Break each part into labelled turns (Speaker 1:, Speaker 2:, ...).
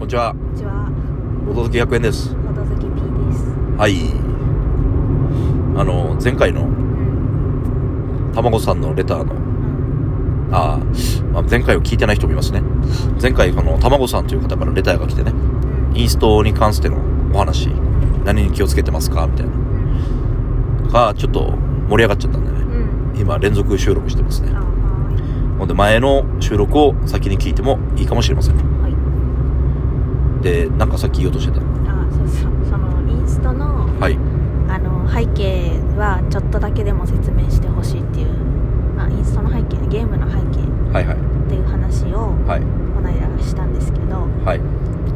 Speaker 1: こんにちは。
Speaker 2: こんにちは。
Speaker 1: お届け100円です。
Speaker 2: ほどずき P です。
Speaker 1: はい。あの、前回の
Speaker 2: うん。
Speaker 1: たまごさんのレターの、
Speaker 2: うん。
Speaker 1: あー、まあ、前回を聞いてない人もいますね。前回、このたまごさんという方からレターが来てね、
Speaker 2: うん。
Speaker 1: インストに関してのお話、何に気をつけてますか？みたいな。が、ちょっと盛り上がっちゃったんでね。
Speaker 2: うん。
Speaker 1: 今、連続収録してますねほんで、前の収録を先に聞いてもいいかもしれません。で、なんかさっき言おうとしてた。
Speaker 2: あ、そうそう。そのインストの
Speaker 1: はい。
Speaker 2: あの背景はちょっとだけでも説明してほしいっていう、まあインストの背景、ゲームの背景。っていう話を
Speaker 1: はい。
Speaker 2: この間したんですけど、
Speaker 1: はい。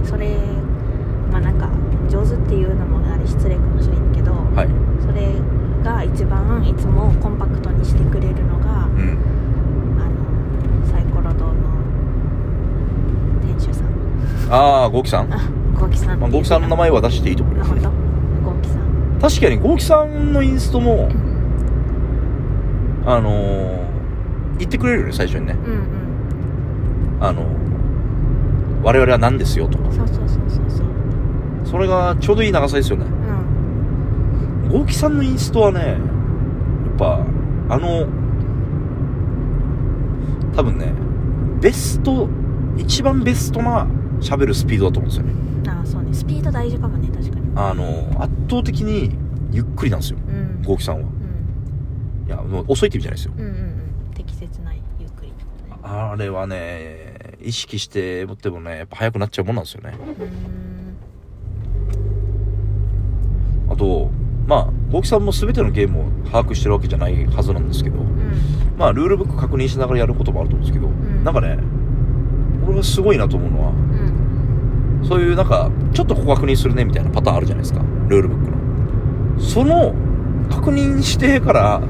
Speaker 2: それまあなんか上手っていうのもあれ失礼かもしれんけど、
Speaker 1: はい。
Speaker 2: それが一番いつもコンパクトにしてくれるのが。
Speaker 1: うん。
Speaker 2: あのサイコロ堂の店主さん
Speaker 1: あー、ゴーキさん。
Speaker 2: あゴーキさん。
Speaker 1: まあ、ゴーキさんの名前は出していいと思います。
Speaker 2: キさん。
Speaker 1: 確かにゴーキさんのインストも
Speaker 2: うん。
Speaker 1: あのー、言ってくれるよね最初にね。
Speaker 2: うん
Speaker 1: あの我々は何ですよと。
Speaker 2: うんそうそうそうそうそう。
Speaker 1: それがちょうどいい長さですよね。
Speaker 2: うん。
Speaker 1: ゴーキさんのインストはねやっぱあの多分ねベスト一番ベストな喋るスピードだと思うんですよね。
Speaker 2: ああそうね。スピード大事かもね確かに。
Speaker 1: あの圧倒的にゆっくりなんですよ
Speaker 2: うん。
Speaker 1: ゴーキさんは。
Speaker 2: うん。
Speaker 1: いやもう遅いって意味じゃないですよ。
Speaker 2: うんうんうん。適切なゆっくりってことね。
Speaker 1: あれはね意識して持ってもねやっぱ速くなっちゃうもんなんですよね。あとまあゴキさんも全てのゲームを把握してるわけじゃないはずなんですけど
Speaker 2: うん。
Speaker 1: まあルールブック確認しながらやることもあると思うんですけど、
Speaker 2: ん。
Speaker 1: なんかね俺がすごいなと思うのは
Speaker 2: うん
Speaker 1: そういうなんかちょっとここ確認するねみたいなパターンあるじゃないですか。ルールブックの。その確認してから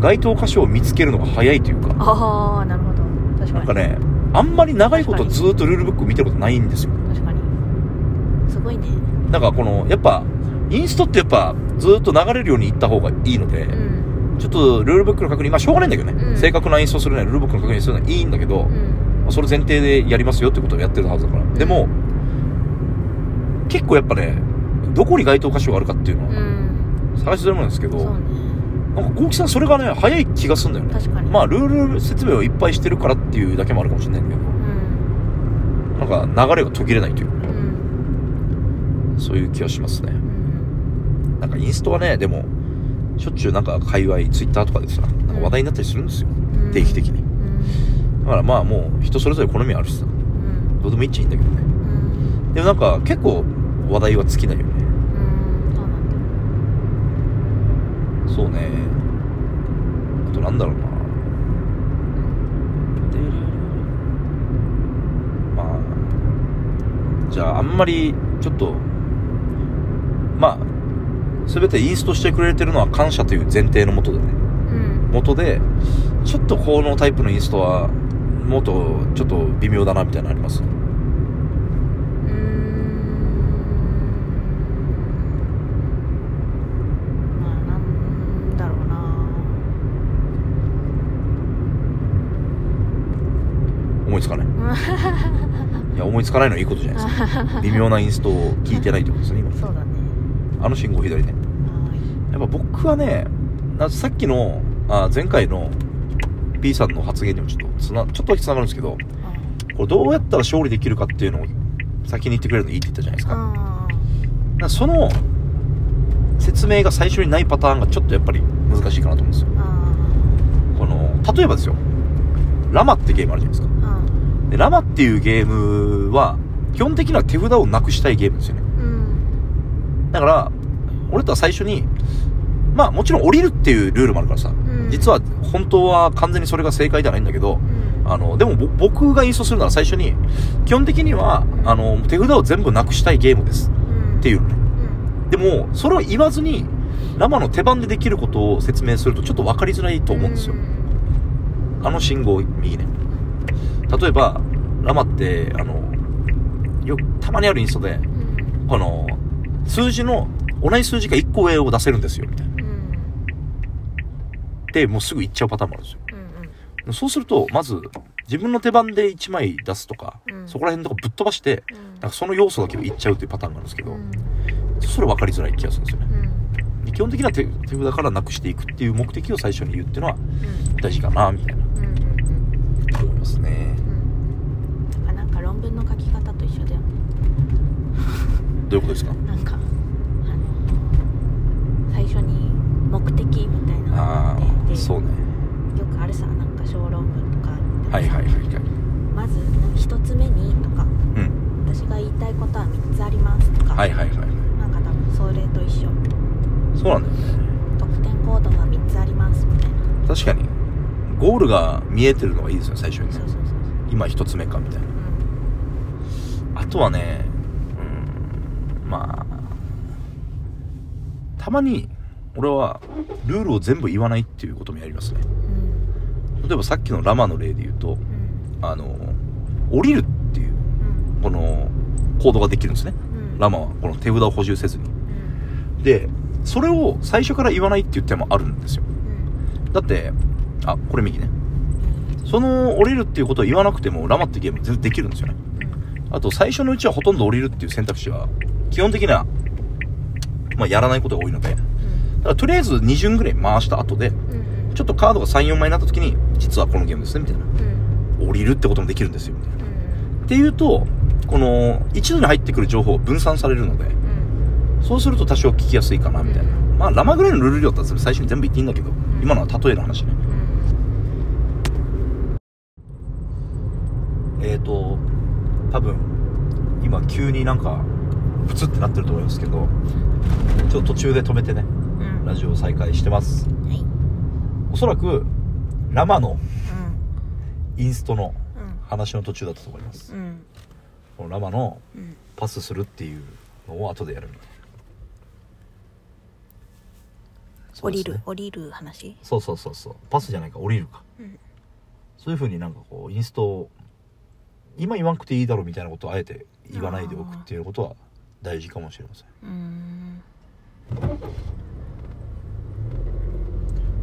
Speaker 1: 該当箇所を見つけるのが早いというか。
Speaker 2: ああなるほど。確かに。
Speaker 1: なんかねあんまり長いことずーっとルールブック見てることないんですよ。
Speaker 2: 確かに。すごいね。
Speaker 1: なんかこのやっぱインストってやっぱずーっと流れるようにいった方がいいので、
Speaker 2: うん。
Speaker 1: ちょっとルールブックの確認、まあしょうがないんだけどね。
Speaker 2: うん。
Speaker 1: 正確なインストするね、ルールブックの確認するのはいいんだけど、
Speaker 2: うん。
Speaker 1: まあそれ前提でやりますよってことをやってるはずだから。でも、結構やっぱね、どこに該当箇所があるかっていうの
Speaker 2: う
Speaker 1: は
Speaker 2: ん。
Speaker 1: 探しづらいもんですけど、なんか、ゴーキさんそれがね、早い気がするんだよね。
Speaker 2: 確かに。
Speaker 1: まあ、ルール説明をいっぱいしてるからっていうだけもあるかもしれないんだけ
Speaker 2: うん。
Speaker 1: ど、なんか流れが途切れないというか、
Speaker 2: うん。
Speaker 1: そういう気がしますね。
Speaker 2: うん。
Speaker 1: なんかインストはね、でも、しょっちゅうなんか界隈、ツイッターとかでさ、なんか話題になったりするんですよ。
Speaker 2: うん。
Speaker 1: 定期的に。
Speaker 2: うん。
Speaker 1: だからまあもう人それぞれ好みあるしさ、
Speaker 2: うん。
Speaker 1: どうでもいいっちゃいいんだけどね。
Speaker 2: うん。
Speaker 1: でもなんか結構話題は尽きないよね。
Speaker 2: うんそうなんだ
Speaker 1: そうね。あとなんだろうな。まあ、じゃああんまりちょっと、まあ、すべてインストしてくれてるのは感謝という前提のもとでね。
Speaker 2: うん
Speaker 1: 元で、ちょっとこのタイプのインストは、もっとちょっと微妙だなみたいなのあります？
Speaker 2: うーんまあなんだろうな
Speaker 1: 思いつかない。いや、思いつかないのはいいことじゃないですか。微妙なインストを聞いてないってことですね、今。
Speaker 2: そうだね
Speaker 1: あの信号左ね。
Speaker 2: は
Speaker 1: やっぱ僕はね、なさっきの、あ前回の P さんの発言にもちょっとつな、ちょっとだけ繋がるんですけど、これどうやったら勝利できるかっていうのを先に言ってくれるのいいって言ったじゃないですか。だかその説明が最初にないパターンがちょっとやっぱり難しいかなと思うんですよ。この、例えばですよ、ラマってゲームあるじゃないですか。で、ラマっていうゲームは、基本的には手札をなくしたいゲームですよね。
Speaker 2: ーうん。
Speaker 1: だから、俺とは最初に、まあもちろん降りるっていうルールもあるからさ、
Speaker 2: ん。
Speaker 1: 実は本当は完全にそれが正解ではないんだけど、
Speaker 2: うん。
Speaker 1: あの、でもぼ僕がインストするなら最初に、基本的には、あの、手札を全部なくしたいゲームです。
Speaker 2: うん。
Speaker 1: っていうのね。
Speaker 2: うん。
Speaker 1: でも、それを言わずに、ラマの手番でできることを説明するとちょっと分かりづらいと思うんですよ。あの信号右ね。例えば、ラマって、あの、よたまにあるインストで、
Speaker 2: うん。
Speaker 1: この、数字の、同じ数字が1個上を出せるんですよ、みたいな。
Speaker 2: うん。
Speaker 1: で、もうすぐ行っちゃうパターンもあるんですよ。
Speaker 2: うん
Speaker 1: そうすると、まず、自分の手番で1枚出すとか、
Speaker 2: うん。
Speaker 1: そこら辺とかぶっ飛ばして
Speaker 2: うん。
Speaker 1: なんかその要素だけをいっちゃうっていうパターンがあるんですけど、
Speaker 2: うん。
Speaker 1: それ分かりづらい気がするんですよね。基本的には手手札からなくしていくっていう目的を最初に言うっていうのは
Speaker 2: うん。
Speaker 1: 大事かなみたいな。
Speaker 2: うんうんうん。
Speaker 1: 思いますね
Speaker 2: の書き方と一緒だよ。ね
Speaker 1: どういうことですか？
Speaker 2: なんかあの最初に目的みたいなのが
Speaker 1: あ
Speaker 2: あって。
Speaker 1: そうね。
Speaker 2: よくあるさなんか小論文とか
Speaker 1: はいはいはいはい。
Speaker 2: まず一つ目にとか
Speaker 1: うん。
Speaker 2: 私が言いたいことは3つありますとか、
Speaker 1: はいはいはい
Speaker 2: なんか多分それと一緒。
Speaker 1: そうなんだよね。
Speaker 2: 得点コードが3つありますみたいな。
Speaker 1: 確かに。ゴールが見えてるのがいいですよ最初に。ね
Speaker 2: そうそうそう。
Speaker 1: 今一つ目かみたいな。
Speaker 2: うん
Speaker 1: あとはねうんまあたまに俺はルールを全部言わないっていうこともやりますね。
Speaker 2: うん。
Speaker 1: 例えばさっきのラマの例で言うと
Speaker 2: うん。
Speaker 1: あの降りるっていう
Speaker 2: うん。
Speaker 1: この行動ができるんですね。
Speaker 2: うん。
Speaker 1: ラマはこの手札を補充せずに。
Speaker 2: うん。
Speaker 1: でそれを最初から言わないっていう手もあるんですよ。
Speaker 2: うん。
Speaker 1: だってあこれ右ね。その降りるっていうことを言わなくてもラマってゲーム全然できるんですよねあと最初のうちはほとんど降りるっていう選択肢は基本的にはまあやらないことが多いので。だからとりあえず2巡ぐらい回した後でちょっとカードが34枚になった時に実はこのゲームですねみたいな。
Speaker 2: うん。
Speaker 1: 降りるってこともできるんですよみたいな。
Speaker 2: うん。
Speaker 1: っていうとこの一度に入ってくる情報分散されるので
Speaker 2: うん。
Speaker 1: そうすると多少聞きやすいかなみたいな。まあラマぐらいのルール量だったら最初に全部言っていいんだけど今のは例えの話ね。えーと多分今急になんかプツってなってると思いますけどちょっと途中で止めてね
Speaker 2: うん。
Speaker 1: ラジオを再開してます。
Speaker 2: はい。
Speaker 1: おそらくラマの
Speaker 2: うん。
Speaker 1: インストの
Speaker 2: うん。
Speaker 1: 話の途中だったと思います。
Speaker 2: うん。
Speaker 1: このラマの
Speaker 2: うん。
Speaker 1: パスするっていうのを後でやるみたいな。そ
Speaker 2: 降りる降りる話？
Speaker 1: そうそうそうそう。パスじゃないか降りるか。
Speaker 2: うん。
Speaker 1: そういう風になんかこうインストを今言わんくていいだろうみたいなことをあえて言わないでおくっていうことは大事かもしれません。
Speaker 2: うん。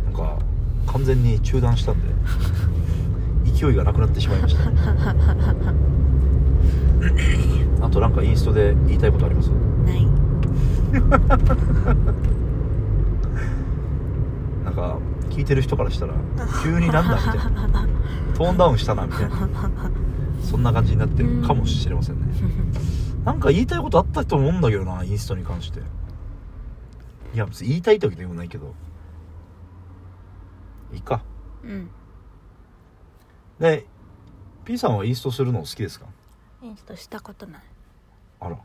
Speaker 1: なんか完全に中断したんで 勢いがなくなってしまいました。ね あとなんかインストで言いたいことあります？
Speaker 2: ない。
Speaker 1: なんか聞いてる人からしたら急になんだみたいな。トーンダウンしたなみたいなそんな感じになってるかもしれませんね。なんか言いたいことあったと思うんだけどなインストに関して。いや別に言いたい時でもないけど。いいか。
Speaker 2: うん。
Speaker 1: で P さんはインストするの好きですか？
Speaker 2: インストしたことない。
Speaker 1: あら。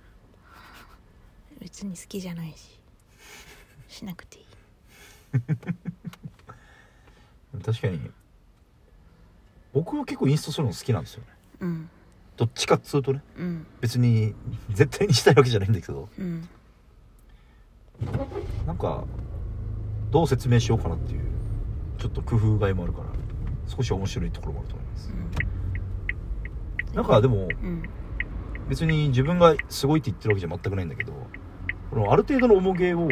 Speaker 2: 別に好きじゃないし。しなくていい。
Speaker 1: 確かに。僕は結構インストするの好きなんですよね
Speaker 2: うん。
Speaker 1: どっちかっつうとね
Speaker 2: うん。
Speaker 1: 別に絶対にしたいわけじゃないんだけど。
Speaker 2: うん。
Speaker 1: なんかどう説明しようかなっていうちょっと工夫がいもあるから少し面白いところもあると思います。なんかでも
Speaker 2: うん。
Speaker 1: 別に自分がすごいって言ってるわけじゃ全くないんだけどこのある程度の重げを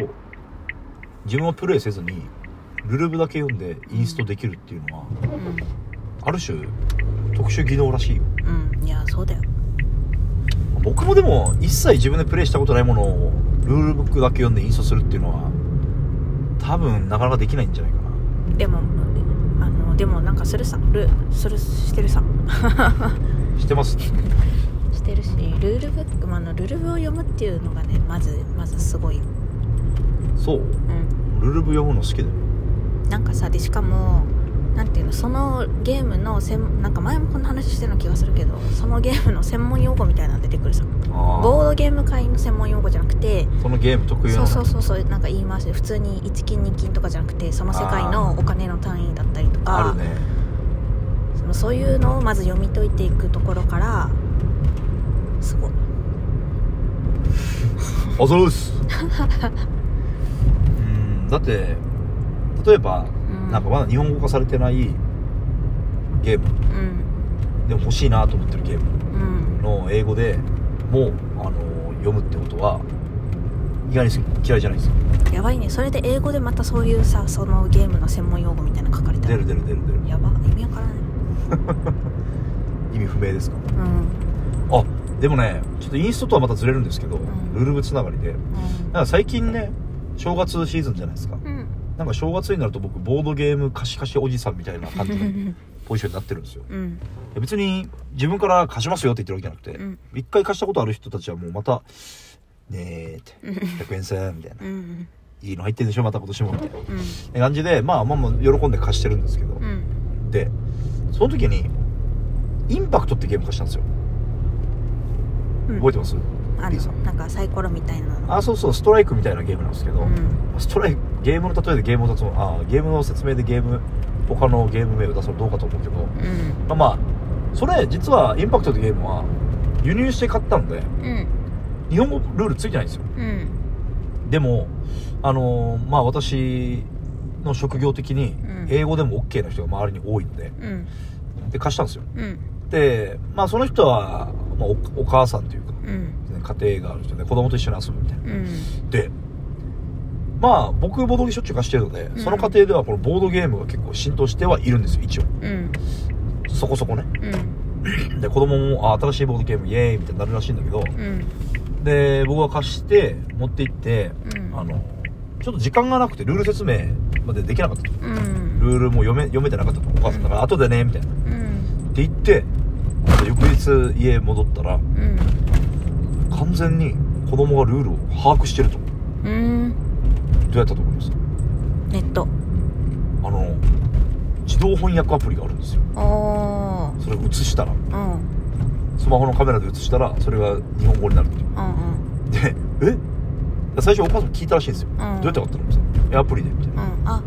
Speaker 1: 自分はプレイせずにルルブだけ読んでインストできるっていうのはある種特殊技能らしいよ。
Speaker 2: うん。うんいやそうだよ。
Speaker 1: 僕もでも一切自分でプレイしたことないものをルールブックだけ読んでインストするっていうのは多分なかなかできないんじゃないかな。
Speaker 2: でもあのでもなんかするさ。ルするしてるさ。
Speaker 1: してます。
Speaker 2: してるしルールブック、まあ、あのルールブを読むっていうのがねまずまずすごい。よ
Speaker 1: そう。
Speaker 2: うん。
Speaker 1: ルルブ読むの好きだよ。
Speaker 2: なんかさでしかもなんていうのそのゲームの専なんか前もこんな話してるような気がするけどそのゲームの専門用語みたいなの出てくるさ。
Speaker 1: あ
Speaker 2: ボードゲーム会の専門用語じゃなくて
Speaker 1: そのゲーム特有の。
Speaker 2: そうそうそうそうなんか言い回しで普通に1金2金とかじゃなくてその世界のお金の単位だったりとか
Speaker 1: あるね。
Speaker 2: そのそういうのをまず読み解いていくところからすごい。
Speaker 1: あざうす。うん。だって例えば、
Speaker 2: うん
Speaker 1: なんかまだ日本語化されてないゲーム。
Speaker 2: うん。
Speaker 1: でも欲しいなと思ってるゲーム
Speaker 2: うん
Speaker 1: の英語でもうあの読むってことは意外に嫌いじゃないですよ
Speaker 2: やばいね。それで英語でまたそういうさそのゲームの専門用語みたいなの書かれたら
Speaker 1: 出る出る出る出る。
Speaker 2: やば意味わからない。
Speaker 1: 意味不明ですか。
Speaker 2: うん。
Speaker 1: あでもねちょっとインストとはまたずれるんですけど、
Speaker 2: ん。
Speaker 1: ルール部つながりで。なんか最近ね正月シーズンじゃないですか。
Speaker 2: うん
Speaker 1: なんか正月になると僕ボードゲーム貸し貸しおじさんみたいな感じのポジションになってるんですよ。
Speaker 2: うん。
Speaker 1: 別に自分から貸しますよって言ってるわけじゃなくて、
Speaker 2: うん。
Speaker 1: 一回貸したことある人たちはもうまた「ねえ」って「100円さん」みたいな。
Speaker 2: うん「
Speaker 1: いいの入ってるでしょまた今年も」みたいな
Speaker 2: うん
Speaker 1: 感じでまあまあまあ喜んで貸してるんですけど、
Speaker 2: うん。
Speaker 1: でその時にインパクトってゲーム貸したんですよ。
Speaker 2: うん。
Speaker 1: 覚えてます、
Speaker 2: あのなんかサイコロみたいなの。
Speaker 1: あそうそうストライクみたいなゲームなんですけど、
Speaker 2: うん。
Speaker 1: ストライクゲームの例えでゲームを出すのあゲームの説明でゲーム他のゲーム名を出すのどうかと思うけど、
Speaker 2: うん。
Speaker 1: まあまあそれ実はインパクトってゲームは輸入して買ったので
Speaker 2: うん。
Speaker 1: 日本語ルールついてないんですよ。
Speaker 2: うん。
Speaker 1: でもあのーまあ私の職業的に
Speaker 2: うん。
Speaker 1: 英語でも OK な人が周りに多いので
Speaker 2: うん。
Speaker 1: で貸したんですよ。
Speaker 2: うん。
Speaker 1: でまあその人は、まあ、おお母さんというか
Speaker 2: うん。
Speaker 1: 家庭がある人で子供と一緒に遊ぶみたいな。
Speaker 2: うん。
Speaker 1: でまあ僕ボードゲームしょっちゅう貸してるので、
Speaker 2: ん。
Speaker 1: その過程ではこのボードゲームが結構浸透してはいるんですよ一応。
Speaker 2: うん。
Speaker 1: そこそこね。
Speaker 2: うん。
Speaker 1: で子供もあ新しいボードゲームイエーイみたいになるらしいんだけど
Speaker 2: うん。
Speaker 1: で僕が貸して持って行って、
Speaker 2: うん。
Speaker 1: あのちょっと時間がなくてルール説明までできなかったと。
Speaker 2: うん。
Speaker 1: ルールも読め読めてなかったと。お母さんだから後でねみたいな。っ
Speaker 2: うん。
Speaker 1: て言って翌日家戻ったら
Speaker 2: うん。
Speaker 1: 完全に子供がルールを把握してると。
Speaker 2: うん。
Speaker 1: どうやったと思います？
Speaker 2: ネット。
Speaker 1: あの自動翻訳アプリがあるんですよ。
Speaker 2: おー。
Speaker 1: それを映したら。
Speaker 2: うん。
Speaker 1: スマホのカメラで映したらそれが日本語になるっていう。
Speaker 2: うん
Speaker 1: でえ？最初お母さん聞いたらしいんですよ、
Speaker 2: ん。
Speaker 1: どうやって分かったの？えアプリで。みたいな。
Speaker 2: うん。うんあ。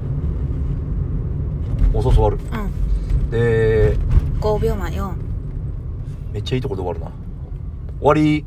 Speaker 1: おそうそうある。
Speaker 2: うん。
Speaker 1: で
Speaker 2: 5秒前4
Speaker 1: めっちゃいいところで終わるな。終わり